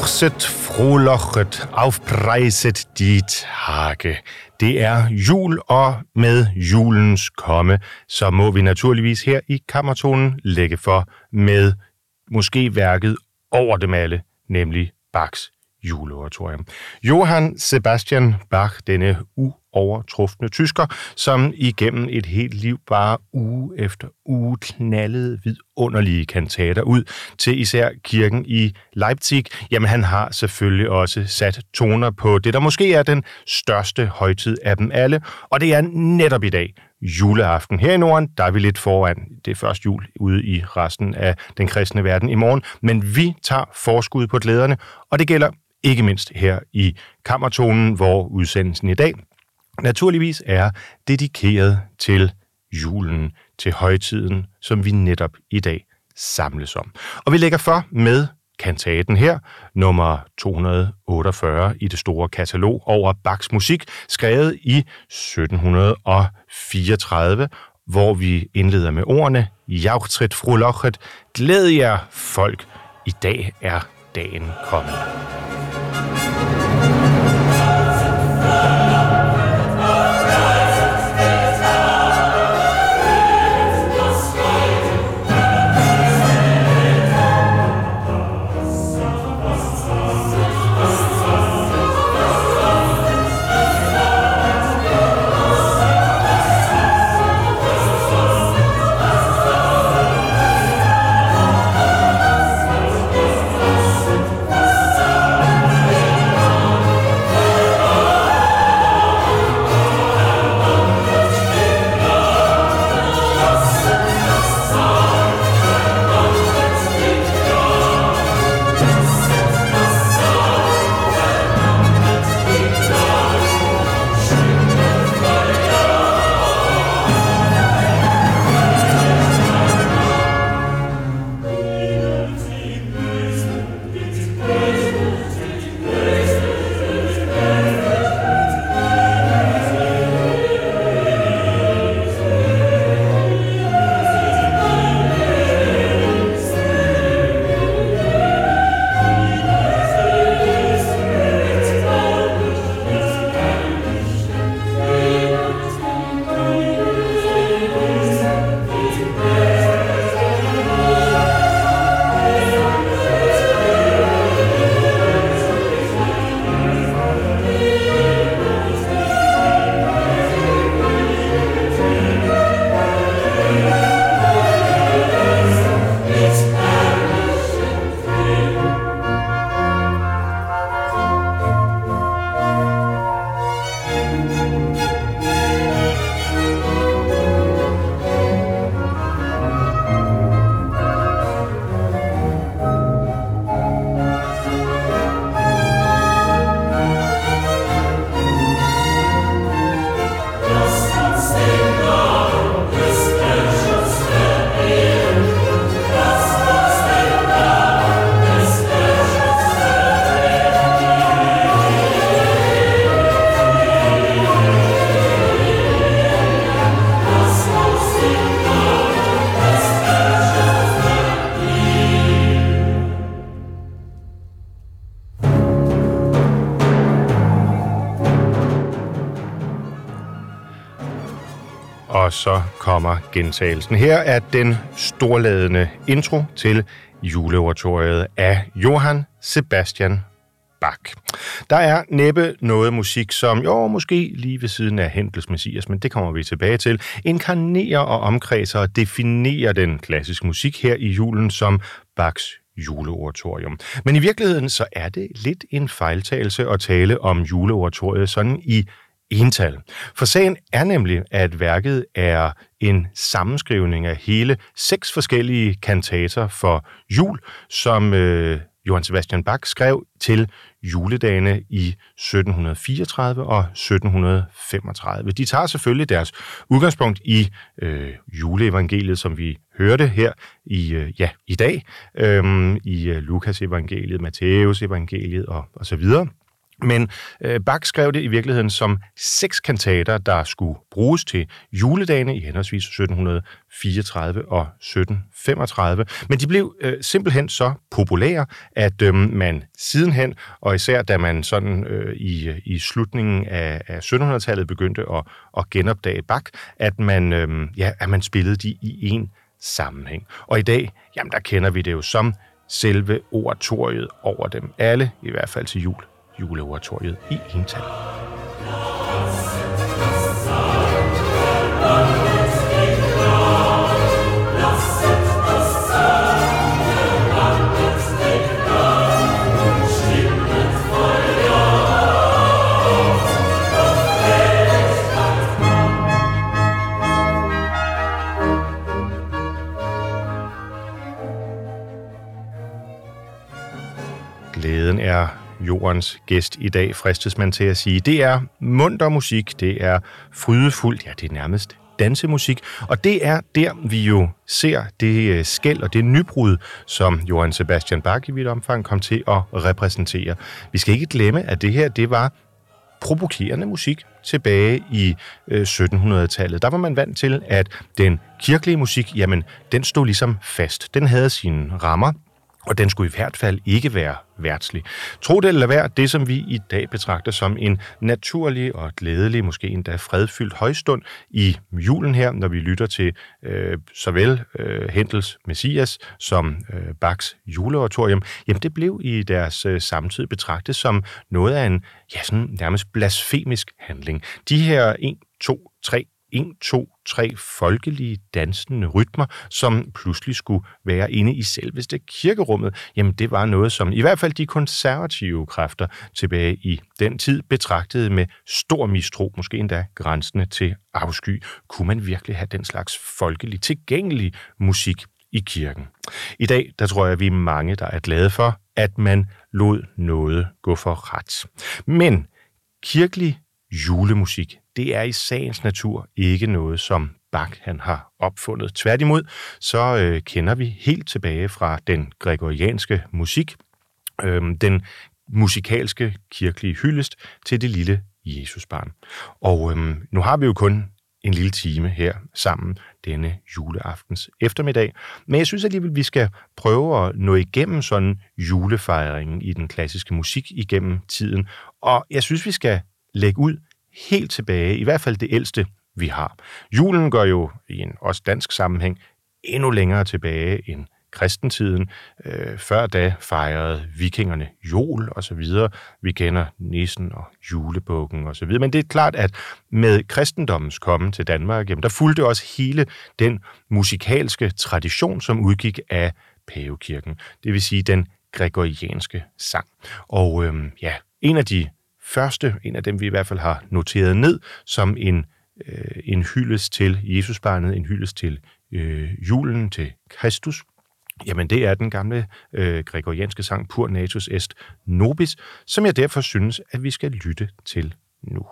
Jauchset, frolochet, aufpreiset dit Tage. Det er jul, og med julens komme, så må vi naturligvis her i Kammertonen lægge for med måske værket over dem alle, nemlig Bachs juleoratorium. Johann Sebastian Bach, denne u overtrufne tysker, som igennem et helt liv bare uge efter uge knaldede vidunderlige kantater ud til især kirken i Leipzig, jamen han har selvfølgelig også sat toner på det, der måske er den største højtid af dem alle, og det er netop i dag, juleaften. Her i Norden, der er vi lidt foran. Det er først jul ude i resten af den kristne verden i morgen, men vi tager forskud på glæderne, og det gælder ikke mindst her i Kammertonen, hvor udsendelsen i dag naturligvis er dedikeret til julen, til højtiden, som vi netop i dag samles om. Og vi lægger for med kantaten her, nummer 248 i det store katalog over Bachs musik, skrevet i 1734, hvor vi indleder med ordene Jauchtrit frohlochet, glæd jer folk, i dag er dagen kommet. Gentagelsen. Her er den storladende intro til juleoratoriet af Johann Sebastian Bach. Der er næppe noget musik, som jo måske lige ved siden af Hendels Messias, men det kommer vi tilbage til, inkarnerer og omkredser og definerer den klassiske musik her i julen som Bachs juleoratorium. Men i virkeligheden så er det lidt en fejltagelse at tale om juleoratoriet sådan i ental. For sagen er nemlig, at værket er en sammenskrivning af hele seks forskellige kantater for jul, som øh, Johann Sebastian Bach skrev til juledagene i 1734 og 1735. De tager selvfølgelig deres udgangspunkt i øh, juleevangeliet, som vi hørte her i, øh, ja, i dag, øh, i øh, Lukas evangeliet, Matthæus evangeliet og, og så videre. Men øh, Bach skrev det i virkeligheden som seks kantater, der skulle bruges til juledagene i henholdsvis 1734 og 1735. Men de blev øh, simpelthen så populære, at øh, man sidenhen, og især da man sådan øh, i, i slutningen af, af 1700-tallet begyndte at, at genopdage Bach, at man, øh, ja, at man spillede de i en sammenhæng. Og i dag, jamen der kender vi det jo som selve oratoriet over dem alle, i hvert fald til jul juleoratoriet i ental. Glæden er jordens gæst i dag, fristes man til at sige. Det er munter musik, det er frydefuldt, ja, det er nærmest dansemusik, og det er der, vi jo ser det øh, skæld og det nybrud, som Johann Sebastian Bach i vidt omfang kom til at repræsentere. Vi skal ikke glemme, at det her, det var provokerende musik tilbage i øh, 1700-tallet. Der var man vant til, at den kirkelige musik, jamen, den stod ligesom fast. Den havde sine rammer, og den skulle i hvert fald ikke være værtslig. Tro det eller være det, som vi i dag betragter som en naturlig og glædelig, måske endda fredfyldt højstund i julen her, når vi lytter til øh, såvel øh, Hendels Messias som øh, Bachs juleoratorium, jamen det blev i deres øh, samtid betragtet som noget af en ja, sådan nærmest blasfemisk handling. De her 1, 2, 3 1, 2, 3 folkelige dansende rytmer, som pludselig skulle være inde i selveste kirkerummet, jamen det var noget, som i hvert fald de konservative kræfter tilbage i den tid betragtede med stor mistro, måske endda grænsende til afsky. Kunne man virkelig have den slags folkelig tilgængelig musik i kirken? I dag, der tror jeg, vi er mange, der er glade for, at man lod noget gå for ret. Men kirkelig julemusik, det er i sagens natur ikke noget, som Bach han har opfundet. Tværtimod, så øh, kender vi helt tilbage fra den gregorianske musik, øh, den musikalske kirkelige hyldest til det lille Jesusbarn. Og øh, nu har vi jo kun en lille time her sammen denne juleaftens eftermiddag. Men jeg synes alligevel, vi skal prøve at nå igennem sådan julefejringen i den klassiske musik igennem tiden. Og jeg synes, vi skal lægge ud helt tilbage, i hvert fald det ældste, vi har. Julen går jo i en også dansk sammenhæng endnu længere tilbage end kristentiden. Øh, før da fejrede vikingerne jul og så videre. Vi kender nissen og julebukken og så videre. Men det er klart, at med kristendommens komme til Danmark, jamen, der fulgte også hele den musikalske tradition, som udgik af pavekirken. Det vil sige den gregorianske sang. Og øhm, ja, en af de første, en af dem vi i hvert fald har noteret ned, som en, øh, en hyldest til Jesusbarnet, en hyldest til øh, julen, til Kristus, Jamen det er den gamle øh, gregorianske sang Pur Natus Est Nobis, som jeg derfor synes, at vi skal lytte til nu.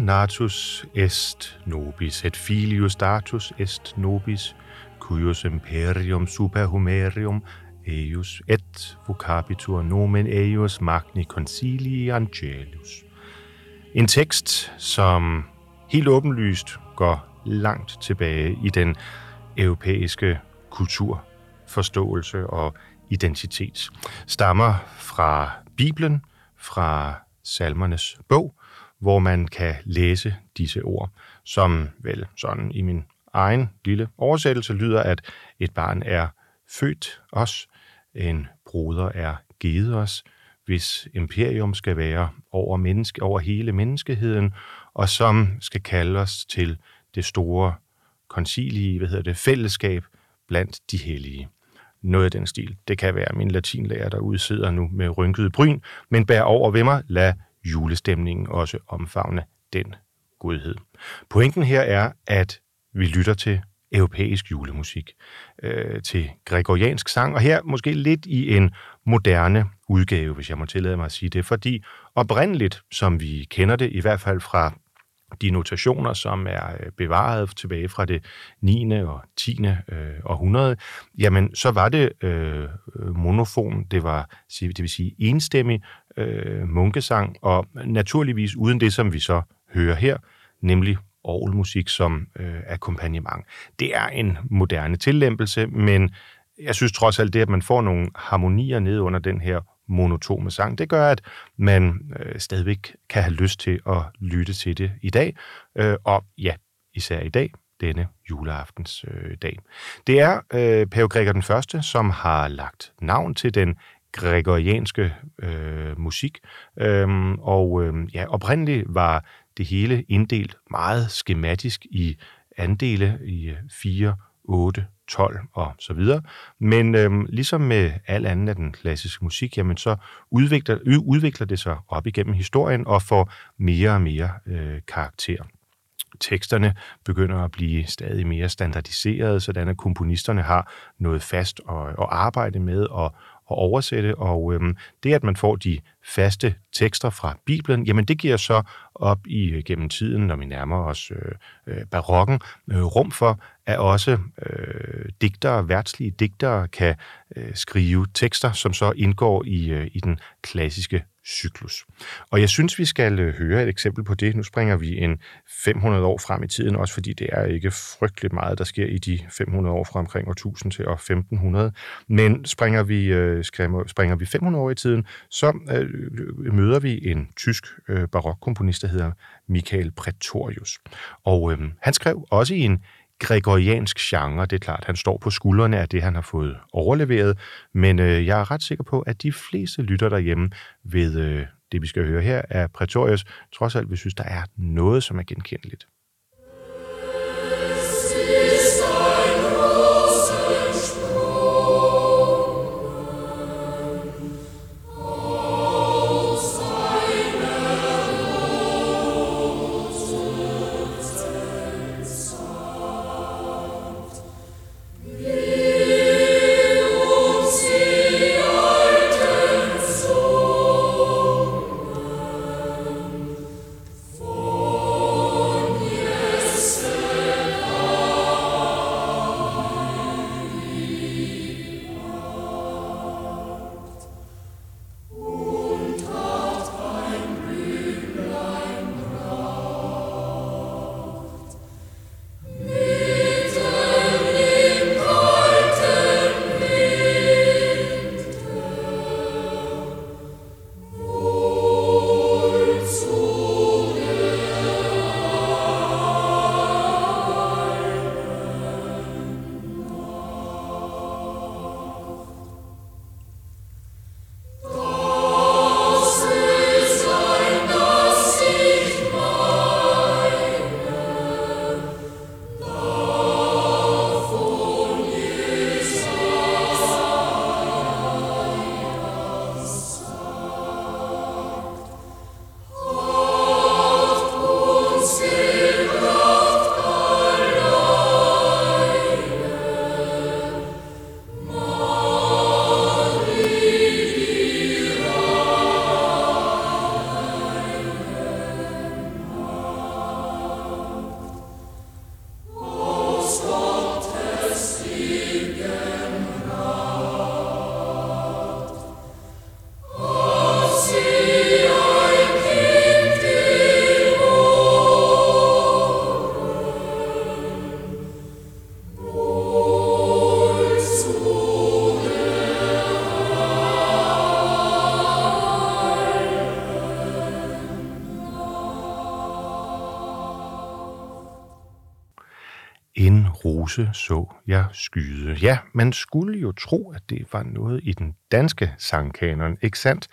Natus est nobis, et filius datus est nobis, cuius imperium superhumerium eius et vocabitur nomen eius magni concilii angelus. En tekst, som helt åbenlyst går langt tilbage i den europæiske kulturforståelse og identitet, stammer fra Bibelen, fra salmernes bog, hvor man kan læse disse ord, som vel sådan i min egen lille oversættelse lyder, at et barn er født os, en broder er givet os, hvis imperium skal være over, menneske, over hele menneskeheden, og som skal kalde os til det store koncilie, hvad hedder det, fællesskab blandt de hellige. Noget af den stil. Det kan være min latinlærer, der udsidder nu med rynkede bryn, men bær over ved mig, lad julestemningen også omfavne den godhed. Pointen her er, at vi lytter til europæisk julemusik, øh, til gregoriansk sang, og her måske lidt i en moderne udgave, hvis jeg må tillade mig at sige det, fordi oprindeligt, som vi kender det, i hvert fald fra de notationer, som er øh, bevaret tilbage fra det 9. og 10. Øh, århundrede, jamen så var det øh, øh, monofon, det var det vil sige enstemmig øh, munkesang, og naturligvis uden det, som vi så hører her, nemlig orgelmusik som øh, akkompagnement. Det er en moderne tillempelse, men jeg synes trods alt det, at man får nogle harmonier ned under den her monotone sang, det gør, at man øh, stadigvæk kan have lyst til at lytte til det i dag, øh, og ja, især i dag, denne juleaftens øh, dag. Det er øh, Pave Gregor den Første, som har lagt navn til den gregorianske øh, musik, øhm, og øh, ja, oprindeligt var det hele inddelt meget skematisk i andele i 4, 8, 12 og så videre. Men øhm, ligesom med al anden af den klassiske musik, jamen så udvikler, udvikler det sig op igennem historien og får mere og mere øh, karakter. Teksterne begynder at blive stadig mere standardiserede, sådan at komponisterne har noget fast at, at arbejde med og, at oversætte, og øhm, det, at man får de faste tekster fra Bibelen, jamen det giver så op i øh, gennem tiden, når vi nærmer os øh, øh, barokken, øh, rum for, at også øh, digtere, værtslige digtere, kan øh, skrive tekster, som så indgår i, øh, i den klassiske cyklus. Og jeg synes, vi skal øh, høre et eksempel på det. Nu springer vi en 500 år frem i tiden, også fordi det er ikke frygteligt meget, der sker i de 500 år fra omkring år 1000 til år 1500. Men springer vi, øh, springer vi 500 år i tiden, så øh, øh, møder vi en tysk øh, barokkomponist, der hedder Michael Pretorius. Og øh, han skrev også i en gregoriansk genre. Det er klart, han står på skuldrene af det, han har fået overleveret, men øh, jeg er ret sikker på, at de fleste lytter derhjemme ved øh, det, vi skal høre her, er Pretorius, trods alt vi synes, der er noget, som er genkendeligt. En så jeg skyde. Ja, man skulle jo tro, at det var noget i den danske sangkanon, ikke sandt?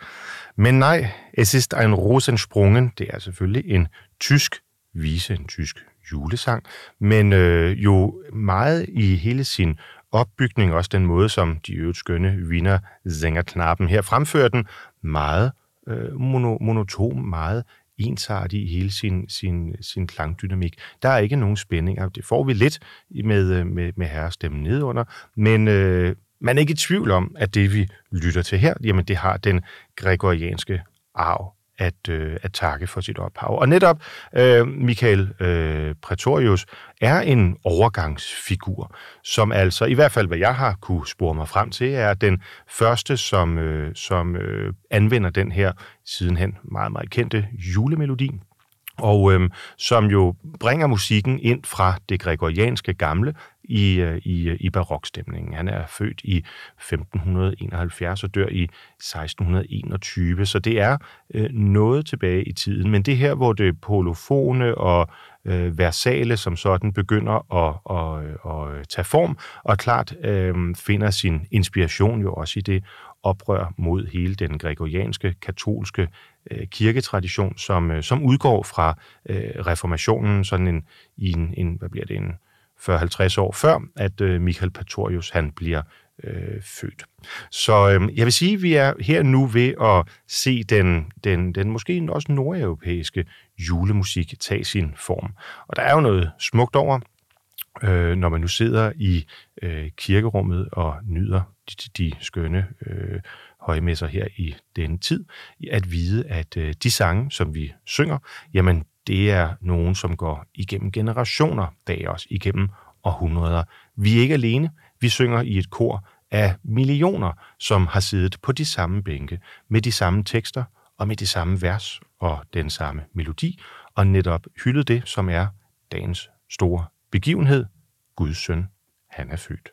Men nej, es ist ein Rosensprungen, det er selvfølgelig en tysk vise, en tysk julesang, men øh, jo meget i hele sin opbygning, også den måde, som de øvrigt skønne Wiener Sängerknaben her fremfører den, meget øh, mono, monotom, meget ensartig i hele sin, sin, sin klangdynamik. Der er ikke nogen spændinger. Det får vi lidt med, øh, med, med herrestemmen nedunder, men øh, man er ikke i tvivl om, at det, vi lytter til her, jamen det har den gregorianske arv at, øh, at takke for sit ophav. Og netop øh, Michael øh, Pretorius er en overgangsfigur, som altså, i hvert fald hvad jeg har kunne spore mig frem til, er den første, som, øh, som øh, anvender den her sidenhen meget, meget kendte julemelodi, og øhm, som jo bringer musikken ind fra det gregorianske gamle i, øh, i, øh, i barokstemningen. Han er født i 1571 og dør i 1621, så det er øh, noget tilbage i tiden. Men det her, hvor det polofone og øh, versale som sådan begynder at, at, at, at tage form, og klart øh, finder sin inspiration jo også i det oprør mod hele den gregorianske, katolske øh, kirketradition, som, øh, som udgår fra øh, reformationen, sådan en, i en, en, hvad bliver det, en 40-50 år før, at øh, Michael Patorius han bliver øh, født. Så øh, jeg vil sige, at vi er her nu ved at se den, den, den måske også nordeuropæiske julemusik tage sin form. Og der er jo noget smukt over, øh, når man nu sidder i øh, kirkerummet og nyder de, de skønne øh, højmesser her i denne tid, at vide, at øh, de sange, som vi synger, jamen det er nogen, som går igennem generationer bag os, igennem århundreder. Vi er ikke alene. Vi synger i et kor af millioner, som har siddet på de samme bænke, med de samme tekster og med de samme vers og den samme melodi, og netop hyldet det, som er dagens store begivenhed. Guds søn, han er født.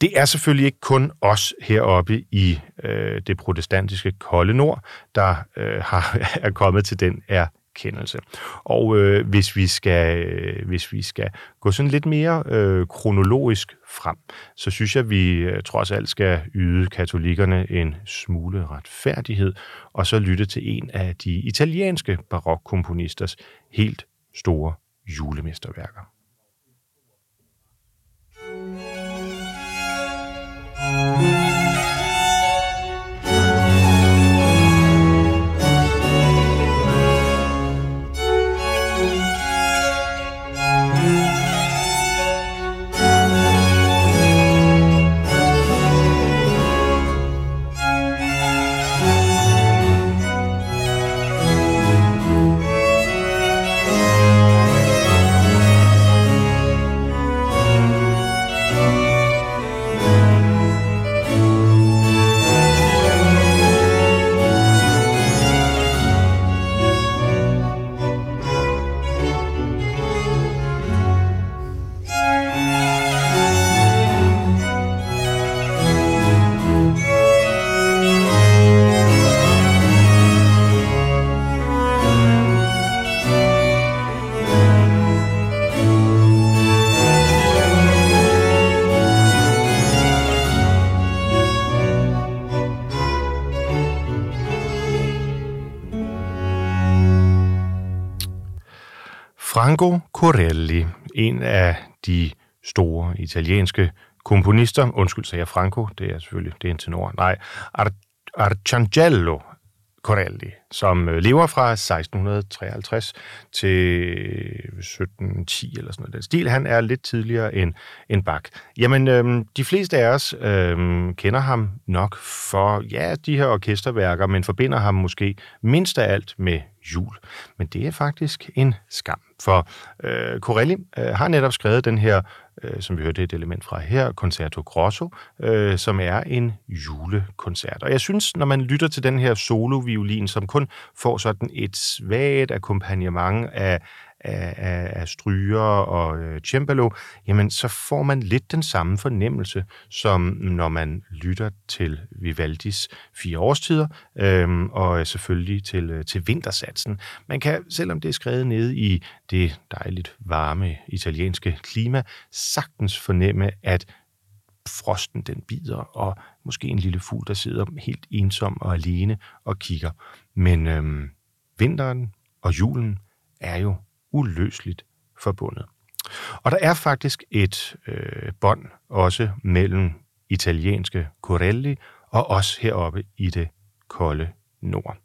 Det er selvfølgelig ikke kun os heroppe i øh, det protestantiske kolde nord, der øh, har, er kommet til den erkendelse. Og øh, hvis, vi skal, øh, hvis vi skal gå sådan lidt mere øh, kronologisk frem, så synes jeg, at vi øh, trods alt skal yde katolikkerne en smule retfærdighed, og så lytte til en af de italienske barokkomponisters helt store julemesterværker. Música Franco Corelli, en af de store italienske komponister, undskyld, sagde jeg Franco, det er selvfølgelig, det er en tenor, nej, Ar- Arcangelo Corelli, som øh, lever fra 1653 til øh, 1710 eller sådan noget. Den stil, han er lidt tidligere end, end Bach. Jamen, øhm, de fleste af os øhm, kender ham nok for, ja, de her orkesterværker, men forbinder ham måske mindst af alt med jul. Men det er faktisk en skam, for øh, Corelli øh, har netop skrevet den her, øh, som vi hørte et element fra her, Concerto Grosso, øh, som er en julekoncert. Og jeg synes, når man lytter til den her solo-violin, som kun får sådan et svagt akkompagnement af, af, af, af stryger og øh, cembalo, jamen så får man lidt den samme fornemmelse, som når man lytter til Vivaldis fire årstider, øh, og selvfølgelig til, øh, til vintersatsen. Man kan, selvom det er skrevet nede i det dejligt varme italienske klima, sagtens fornemme, at frosten den bider, og måske en lille fugl, der sidder helt ensom og alene og kigger. Men øh, vinteren og julen er jo uløseligt forbundet. Og der er faktisk et øh, bånd også mellem italienske Corelli og os heroppe i det kolde nord.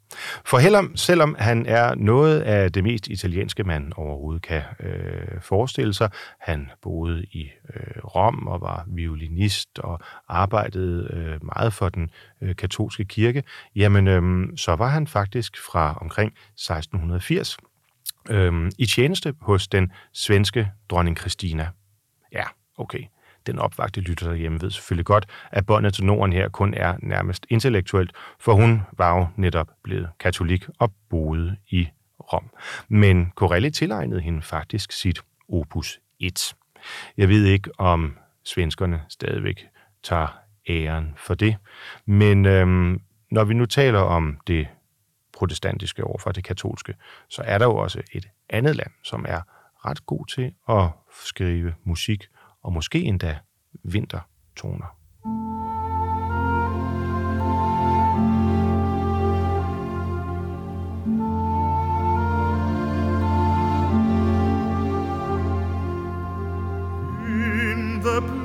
For Hellum, selvom han er noget af det mest italienske, man overhovedet kan øh, forestille sig, han boede i øh, Rom og var violinist og arbejdede øh, meget for den øh, katolske kirke, jamen øh, så var han faktisk fra omkring 1680 øh, i tjeneste hos den svenske dronning Christina. Ja, okay den opvagte lytter derhjemme ved selvfølgelig godt, at båndet til Norden her kun er nærmest intellektuelt, for hun var jo netop blevet katolik og boede i Rom. Men Corelli tilegnede hende faktisk sit opus 1. Jeg ved ikke, om svenskerne stadigvæk tager æren for det, men øhm, når vi nu taler om det protestantiske over for det katolske, så er der jo også et andet land, som er ret god til at skrive musik, og måske endda vintertoner. In the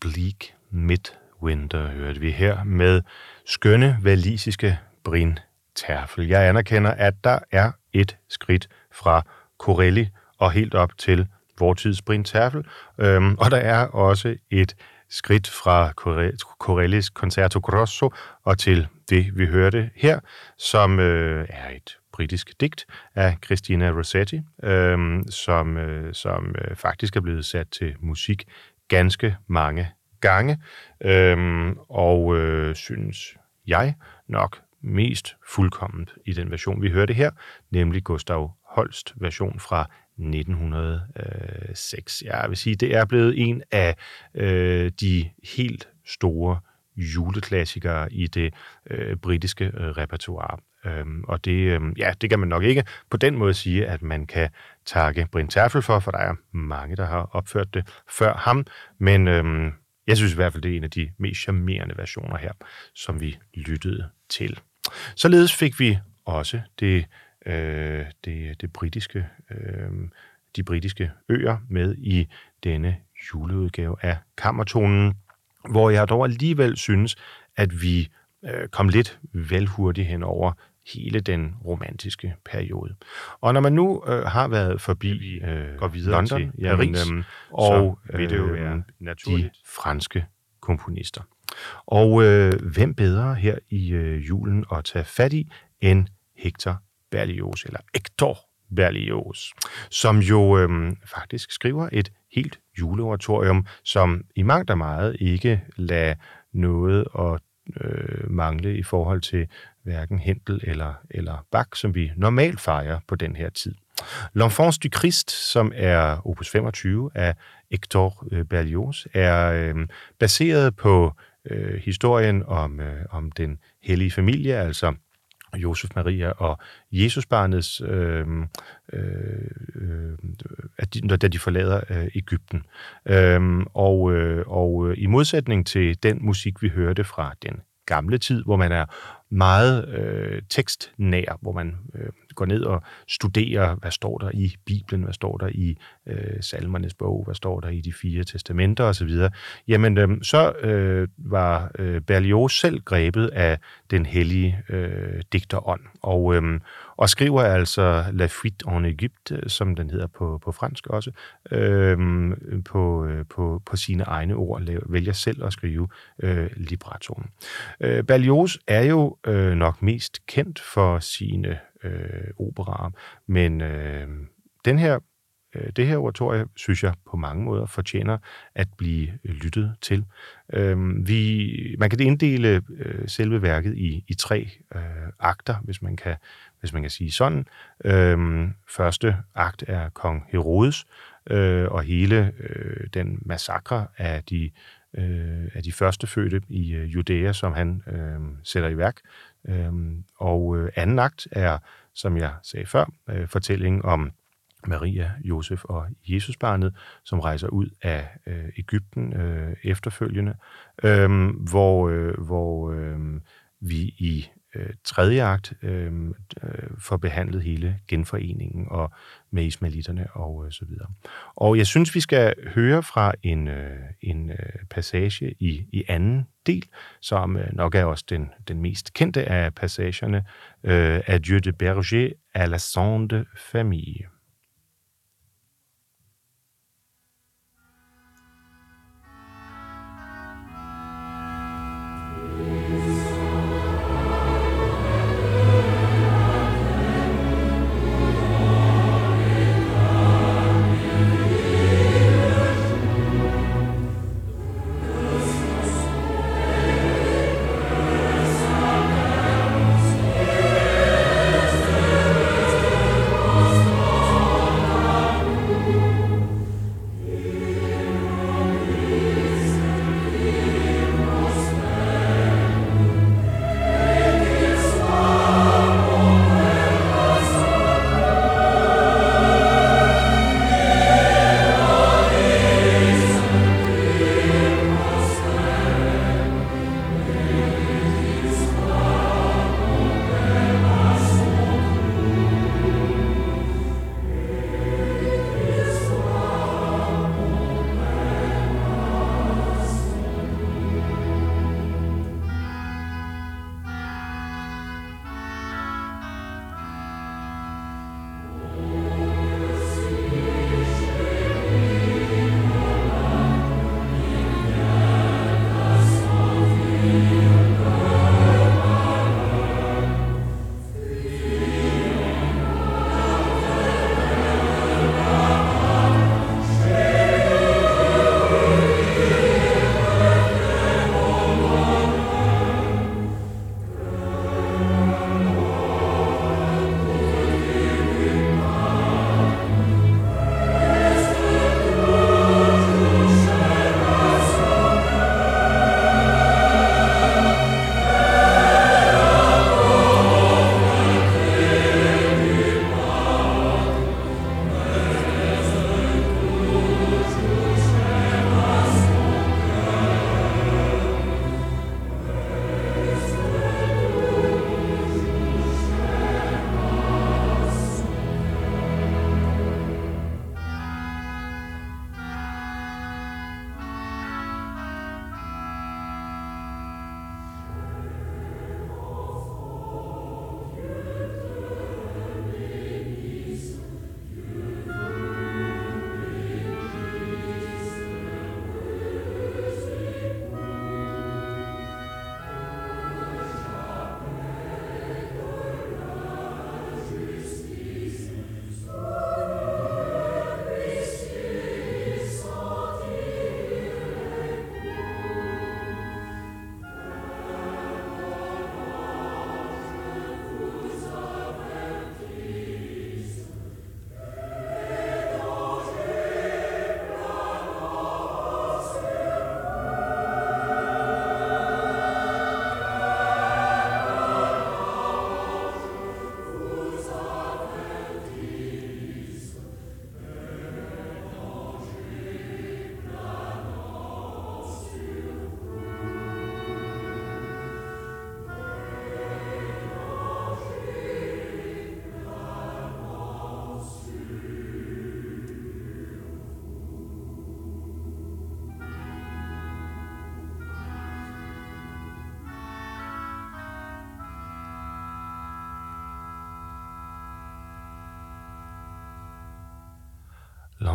Bleak Midwinter hørte vi her med skønne valisiske Brin Terfel. Jeg anerkender, at der er et skridt fra Corelli og helt op til vortids Brin Terfel, øhm, og der er også et skridt fra Corellis Concerto Grosso og til det, vi hørte her, som øh, er et britisk digt af Christina Rossetti, øh, som, øh, som øh, faktisk er blevet sat til musik ganske mange gange, øhm, og øh, synes jeg nok mest fuldkomment i den version, vi hørte her, nemlig Gustav Holst version fra 1906. Jeg vil sige, det er blevet en af øh, de helt store juleklassikere i det øh, britiske øh, repertoire. Øhm, og det, øh, ja, det kan man nok ikke på den måde sige, at man kan takke Brint Terfel for, for der er mange, der har opført det før ham. Men øhm, jeg synes i hvert fald, det er en af de mest charmerende versioner her, som vi lyttede til. Således fik vi også det, øh, det, det britiske, øh, de britiske øer med i denne juleudgave af Kammertonen, hvor jeg dog alligevel synes, at vi øh, kom lidt vel hurtigt hen over hele den romantiske periode. Og når man nu øh, har været forbi øh, går videre London, til jamen, Paris, øh, og så vil det jo være naturligt. de franske komponister. Og øh, hvem bedre her i øh, julen at tage fat i end Hector Berlioz, eller Hector Berlioz, som jo øh, faktisk skriver et helt juleoratorium, som i mangt og meget ikke lader noget at øh, mangle i forhold til hverken Hentel eller, eller Bach, som vi normalt fejrer på den her tid. L'Enfance du Christ, som er opus 25 af Hector øh, Berlioz, er øh, baseret på øh, historien om, øh, om den hellige familie, altså Josef Maria og Jesusbarnets, øh, øh, øh, at de, da de forlader øh, Ægypten. Øhm, øh, og, øh, og i modsætning til den musik, vi hørte fra den gamle tid, hvor man er meget øh, tekstnær, hvor man øh, går ned og studerer, hvad står der i Bibelen, hvad står der i øh, salmernes bog, hvad står der i de fire testamenter osv., jamen øh, så øh, var øh, Berlioz selv grebet af den hellige øh, digterånd, og, øh, og skriver altså La fuite en Egypte, som den hedder på, på fransk også, øhm, øh, på, på, på sine egne ord, vælger selv at skrive øh, librettoen. Øh, Berlioz er jo øh, nok mest kendt for sine øh, operaer. Men øh, den her, øh, det her oratorie, synes jeg på mange måder fortjener at blive lyttet til. Øh, vi, man kan inddele øh, selve værket i, i tre øh, akter, hvis man kan, hvis man kan sige sådan. Øh, første akt er kong Herodes, øh, og hele øh, den massakre af de øh, af de første fødte i øh, Judæa, som han øh, sætter i værk, Øhm, og øh, anden akt er, som jeg sagde før, øh, fortællingen om Maria, Josef og Jesusbarnet, som rejser ud af øh, Ægypten øh, efterfølgende, øh, hvor, øh, hvor øh, vi i øh, tredje akt øh, øh får behandlet hele genforeningen og med ismailitterne og øh, så videre. Og jeg synes, vi skal høre fra en, øh, en øh, passage i, i anden del, som øh, nok er også den, den mest kendte af passagerne, øh, Adieu de Berger à la sonde famille.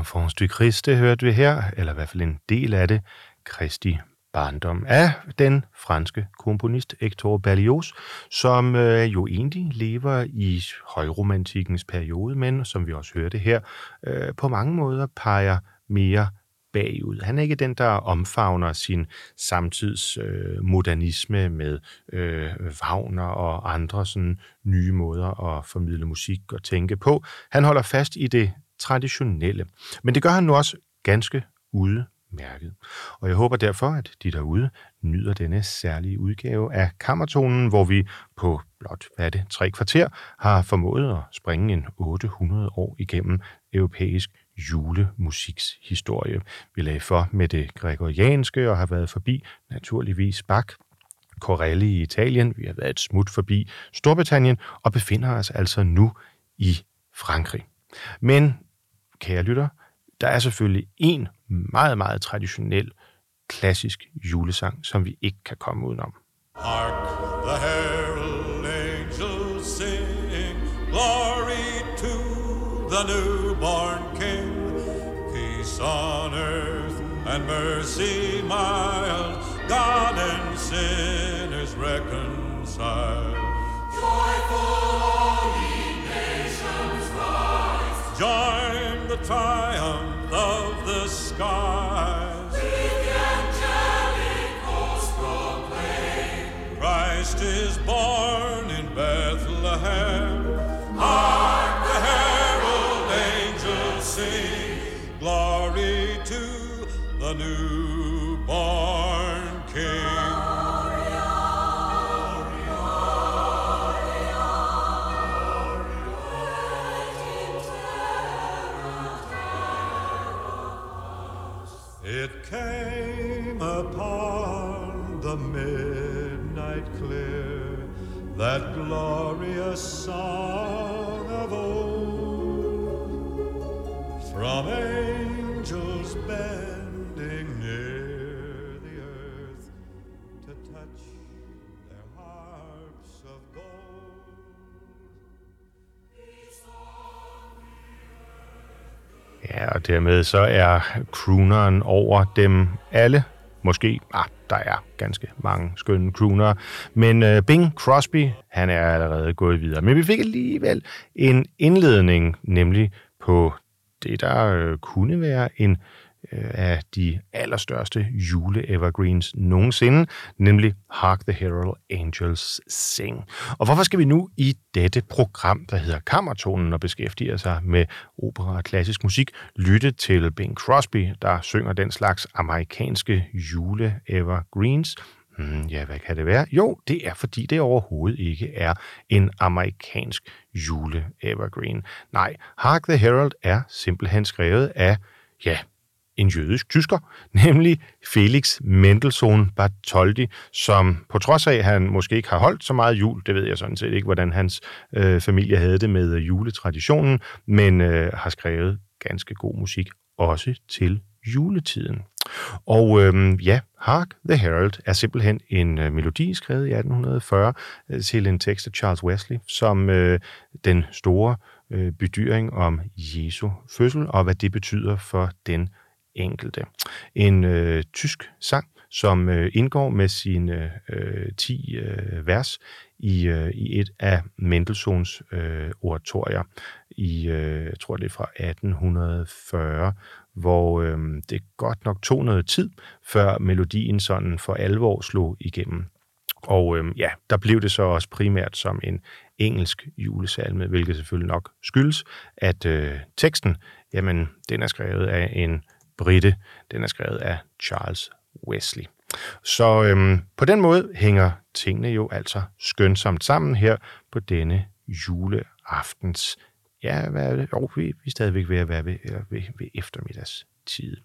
L'Enfance du Christ, det hørte vi her, eller i hvert fald en del af det, Kristi barndom af den franske komponist Hector Berlioz, som øh, jo egentlig lever i højromantikkens periode, men som vi også hørte her, øh, på mange måder peger mere bagud. Han er ikke den, der omfavner sin samtids øh, modernisme med øh, Wagner og andre sådan nye måder at formidle musik og tænke på. Han holder fast i det traditionelle. Men det gør han nu også ganske udmærket. Og jeg håber derfor, at de derude nyder denne særlige udgave af Kammertonen, hvor vi på blot, hvad er det, tre kvarter, har formået at springe en 800 år igennem europæisk julemusiks historie. Vi lagde for med det gregorianske og har været forbi naturligvis Bach, Corelli i Italien, vi har været et smut forbi Storbritannien og befinder os altså nu i Frankrig. Men, kære lytter, der er selvfølgelig en meget, meget traditionel, klassisk julesang, som vi ikke kan komme udenom. Hark the herald angels sing, glory to the newborn on earth and mercy mild, God and sinners reconciled. Joyful all ye nations rise. joy triumph of the skies. That glorious song of old, from angels bending near the earth to touch their harps of gold. Ja, og dermed så er crooneren over dem alle. Måske, ah, der er ganske mange skønne crooner. Men øh, Bing Crosby, han er allerede gået videre. Men vi fik alligevel en indledning, nemlig på det, der øh, kunne være en Øh, af de allerstørste jule-evergreens nogensinde, nemlig Hark the Herald Angels Sing. Og hvorfor skal vi nu i dette program, der hedder Kammertonen og beskæftiger sig med opera og klassisk musik, lytte til Bing Crosby, der synger den slags amerikanske jule-evergreens, Hmm, ja, hvad kan det være? Jo, det er fordi det overhovedet ikke er en amerikansk jule-evergreen. Nej, Hark the Herald er simpelthen skrevet af, ja, en jødisk tysker, nemlig Felix Mendelssohn Bartholdy, som på trods af, at han måske ikke har holdt så meget jul, det ved jeg sådan set ikke, hvordan hans øh, familie havde det med øh, juletraditionen, men øh, har skrevet ganske god musik også til juletiden. Og øhm, ja, Hark the Herald er simpelthen en øh, melodi skrevet i 1840 øh, til en tekst af Charles Wesley, som øh, den store øh, bedyring om Jesu fødsel og hvad det betyder for den enkelte. En øh, tysk sang, som øh, indgår med sine øh, øh 10 øh, vers i, øh, i et af Mendelssohns øh, oratorier i, øh, jeg tror det er fra 1840, hvor øh, det godt nok tog noget tid, før melodien sådan for alvor slog igennem. Og øh, ja, der blev det så også primært som en engelsk julesalme, hvilket selvfølgelig nok skyldes, at øh, teksten, jamen, den er skrevet af en Britte. den er skrevet af Charles Wesley. Så øhm, på den måde hænger tingene jo altså skønsomt sammen her på denne juleaftens Ja, hvad er det? Jo, vi, vi er stadigvæk ved at være ved, øh, ved, ved eftermiddagstid.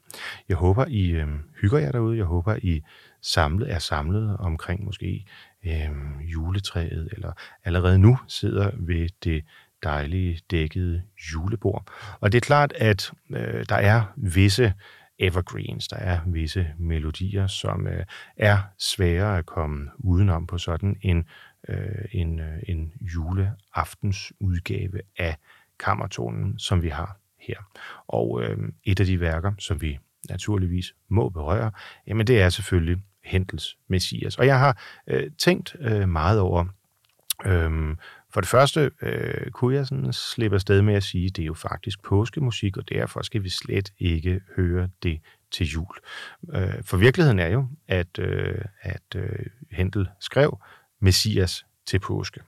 Jeg håber, I øhm, hygger jer derude. Jeg håber, I samlet er samlet omkring måske øhm, juletræet, eller allerede nu sidder ved det dejlige dækkede julebord. Og det er klart, at øh, der er visse evergreens, der er visse melodier, som øh, er svære at komme udenom på sådan en, øh, en, øh, en juleaftensudgave af kammertonen, som vi har her. Og øh, et af de værker, som vi naturligvis må berøre, jamen det er selvfølgelig Hentels Messias. Og jeg har øh, tænkt øh, meget over, øh, for det første øh, kunne jeg sådan slippe afsted med at sige, at det er jo faktisk påskemusik, og derfor skal vi slet ikke høre det til jul. Øh, for virkeligheden er jo, at, øh, at øh, Hentel skrev Messias til påske.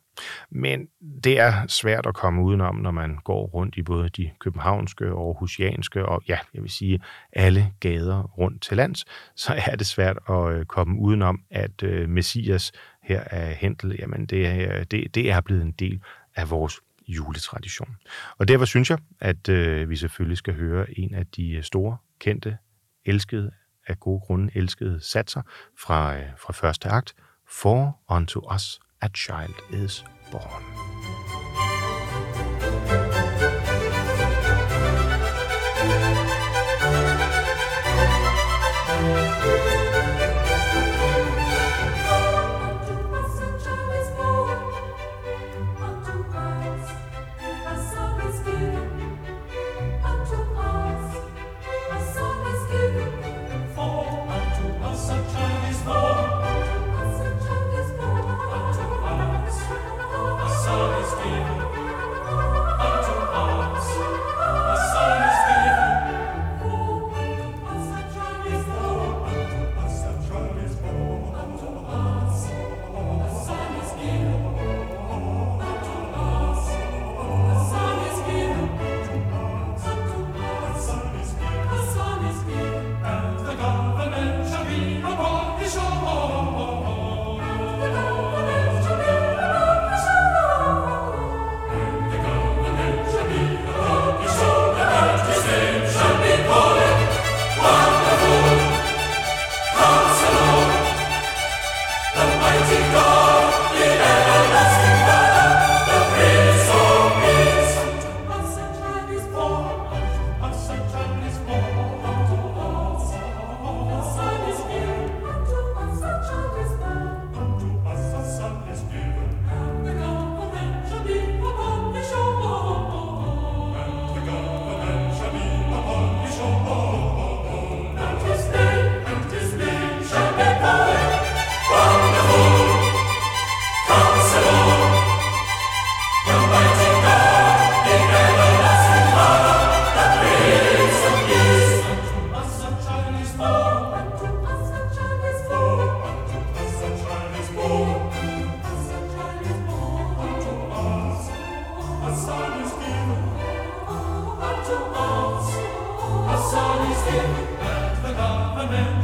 Men det er svært at komme udenom, når man går rundt i både de københavnske og aarhusianske og ja, jeg vil sige alle gader rundt til lands, så er det svært at øh, komme udenom, at øh, Messias her er Hentel, jamen det det, det er blevet en del af vores juletradition. Og derfor synes jeg, at øh, vi selvfølgelig skal høre en af de øh, store, kendte, elskede, af gode grunde elskede satser fra, øh, fra første akt, For unto us a child is born. Amen.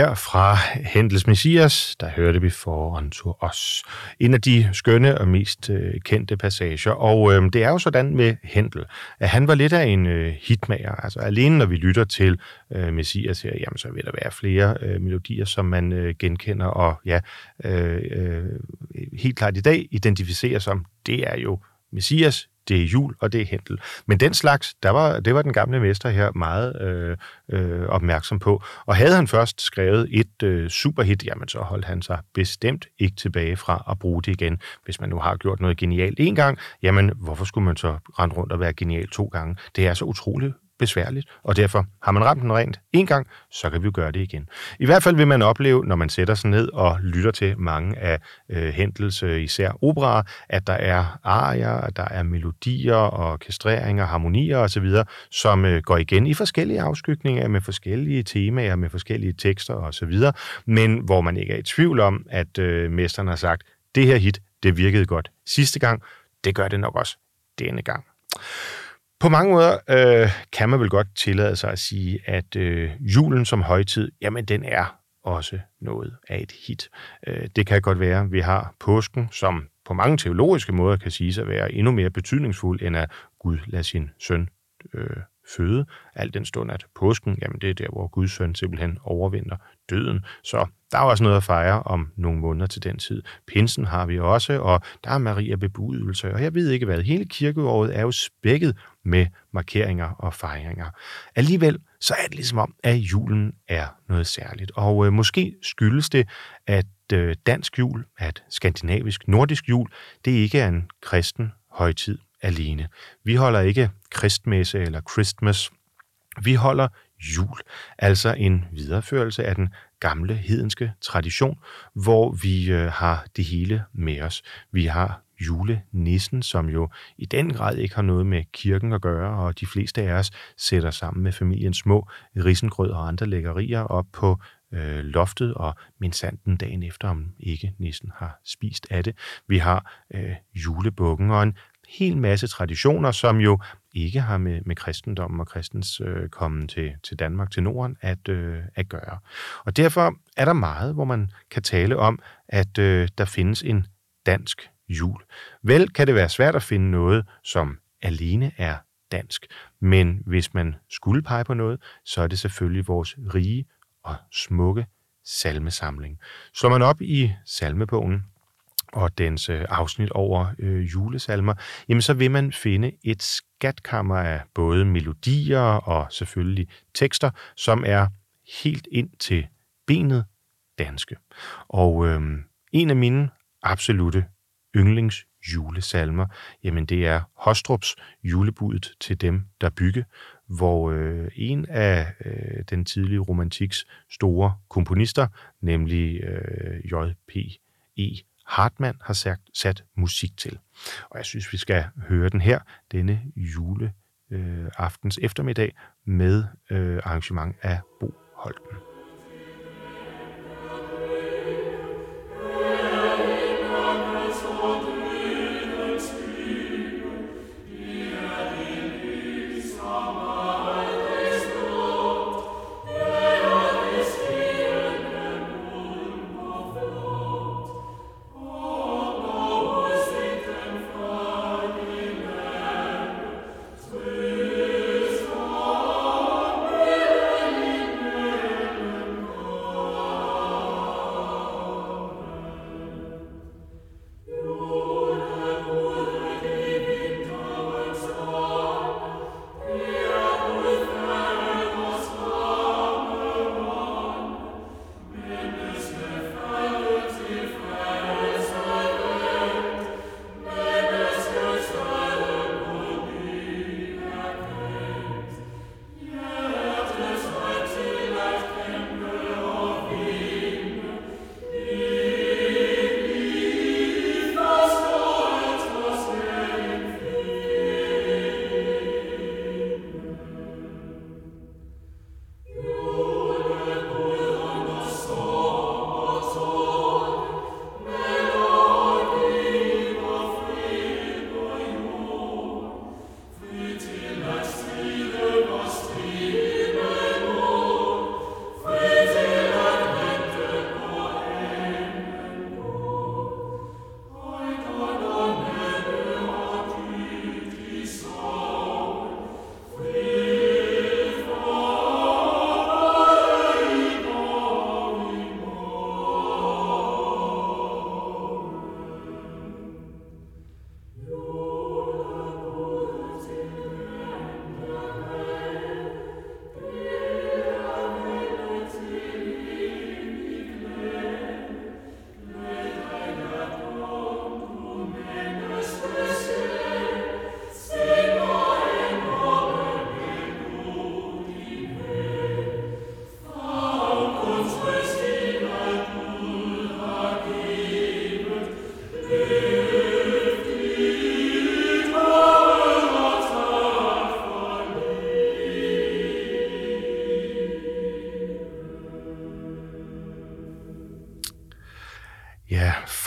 Her fra Hendels Messias, der hørte vi for unto os. En af de skønne og mest øh, kendte passager. Og øh, det er jo sådan med Hendel, at han var lidt af en øh, hitmager. Altså alene når vi lytter til øh, Messias her, jamen, så vil der være flere øh, melodier, som man øh, genkender og ja, øh, øh, helt klart i dag identificerer som, det er jo Messias, det er jul, og det er Hentel. Men den slags, der var, det var den gamle mester her meget øh, øh, opmærksom på. Og havde han først skrevet et øh, superhit, jamen så holdt han sig bestemt ikke tilbage fra at bruge det igen. Hvis man nu har gjort noget genialt en gang, jamen hvorfor skulle man så rende rundt og være genial to gange? Det er så utroligt besværligt, og derfor har man ramt den rent en gang, så kan vi jo gøre det igen. I hvert fald vil man opleve, når man sætter sig ned og lytter til mange af øh, Hendels, øh, især operaer, at der er arier, at der er melodier, og orkestreringer, harmonier osv., som øh, går igen i forskellige afskygninger med forskellige temaer, med forskellige tekster osv., men hvor man ikke er i tvivl om, at øh, mesteren har sagt, det her hit, det virkede godt sidste gang, det gør det nok også denne gang. På mange måder øh, kan man vel godt tillade sig at sige, at øh, julen som højtid, jamen den er også noget af et hit. Øh, det kan godt være, vi har påsken, som på mange teologiske måder kan sige at være endnu mere betydningsfuld, end at Gud lader sin søn øh, føde, al den stund, at påsken, jamen det er der, hvor Guds søn simpelthen overvinder døden. Så der er også noget at fejre om nogle måneder til den tid. Pinsen har vi også, og der er Maria bebudelse, og jeg ved ikke hvad. Hele kirkeåret er jo spækket med markeringer og fejringer. Alligevel så er det ligesom om, at julen er noget særligt. Og øh, måske skyldes det, at øh, dansk jul, at skandinavisk, nordisk jul, det ikke er en kristen højtid alene. Vi holder ikke kristmesse eller Christmas. Vi holder jul, altså en videreførelse af den gamle hedenske tradition, hvor vi øh, har det hele med os. Vi har julenissen, som jo i den grad ikke har noget med kirken at gøre, og de fleste af os sætter sammen med familien små risengrød og andre lækkerier op på øh, loftet, og min sanden dagen efter, om ikke nissen har spist af det. Vi har øh, julebukken og en hel masse traditioner, som jo ikke har med, med kristendommen og kristens øh, kommen til, til Danmark, til Norden, at, øh, at gøre. Og derfor er der meget, hvor man kan tale om, at øh, der findes en dansk jul. Vel kan det være svært at finde noget, som alene er dansk, men hvis man skulle pege på noget, så er det selvfølgelig vores rige og smukke salmesamling. Slår man op i salmebogen, og dens øh, afsnit over øh, julesalmer, jamen så vil man finde et skatkammer af både melodier og selvfølgelig tekster, som er helt ind til benet danske. Og øh, en af mine absolute yndlings julesalmer, jamen det er Hostrups julebudet til dem, der bygge, hvor øh, en af øh, den tidlige romantiks store komponister, nemlig øh, J.P.E. Hartmann har sat, sat musik til. Og jeg synes, vi skal høre den her, denne jule øh, eftermiddag, med øh, arrangement af Bo Holten.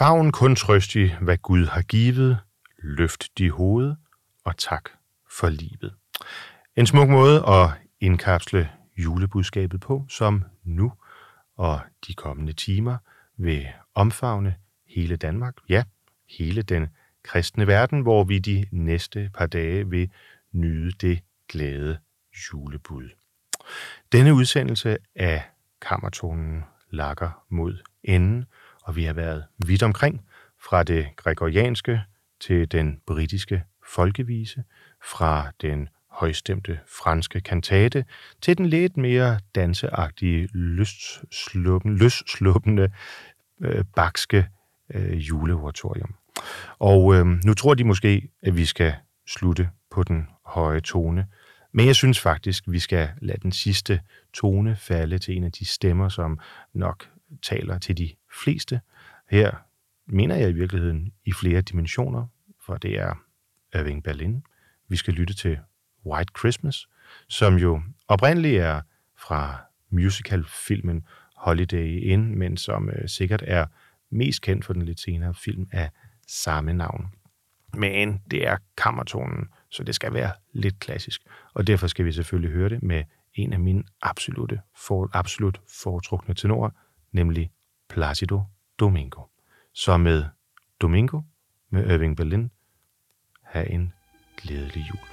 Favn kun trøstig, hvad Gud har givet, løft de hoved, og tak for livet. En smuk måde at indkapsle julebudskabet på, som nu og de kommende timer vil omfavne hele Danmark, ja, hele den kristne verden, hvor vi de næste par dage vil nyde det glade julebud. Denne udsendelse af Kammertonen lakker mod enden, og vi har været vidt omkring, fra det gregorianske til den britiske folkevise, fra den højstemte franske kantate til den lidt mere danseagtige, løssluppende, øh, bakske øh, juleoratorium. Og øh, nu tror de måske, at vi skal slutte på den høje tone, men jeg synes faktisk, vi skal lade den sidste tone falde til en af de stemmer, som nok taler til de fleste. Her mener jeg i virkeligheden i flere dimensioner, for det er Irving Berlin. Vi skal lytte til White Christmas, som jo oprindeligt er fra musicalfilmen Holiday Inn, men som øh, sikkert er mest kendt for den lidt senere film af samme navn. Men det er kammertonen, så det skal være lidt klassisk. Og derfor skal vi selvfølgelig høre det med en af mine absolute, for, absolut foretrukne tenorer, nemlig Placido Domingo. Så med Domingo, med Irving Berlin, have en glædelig jul.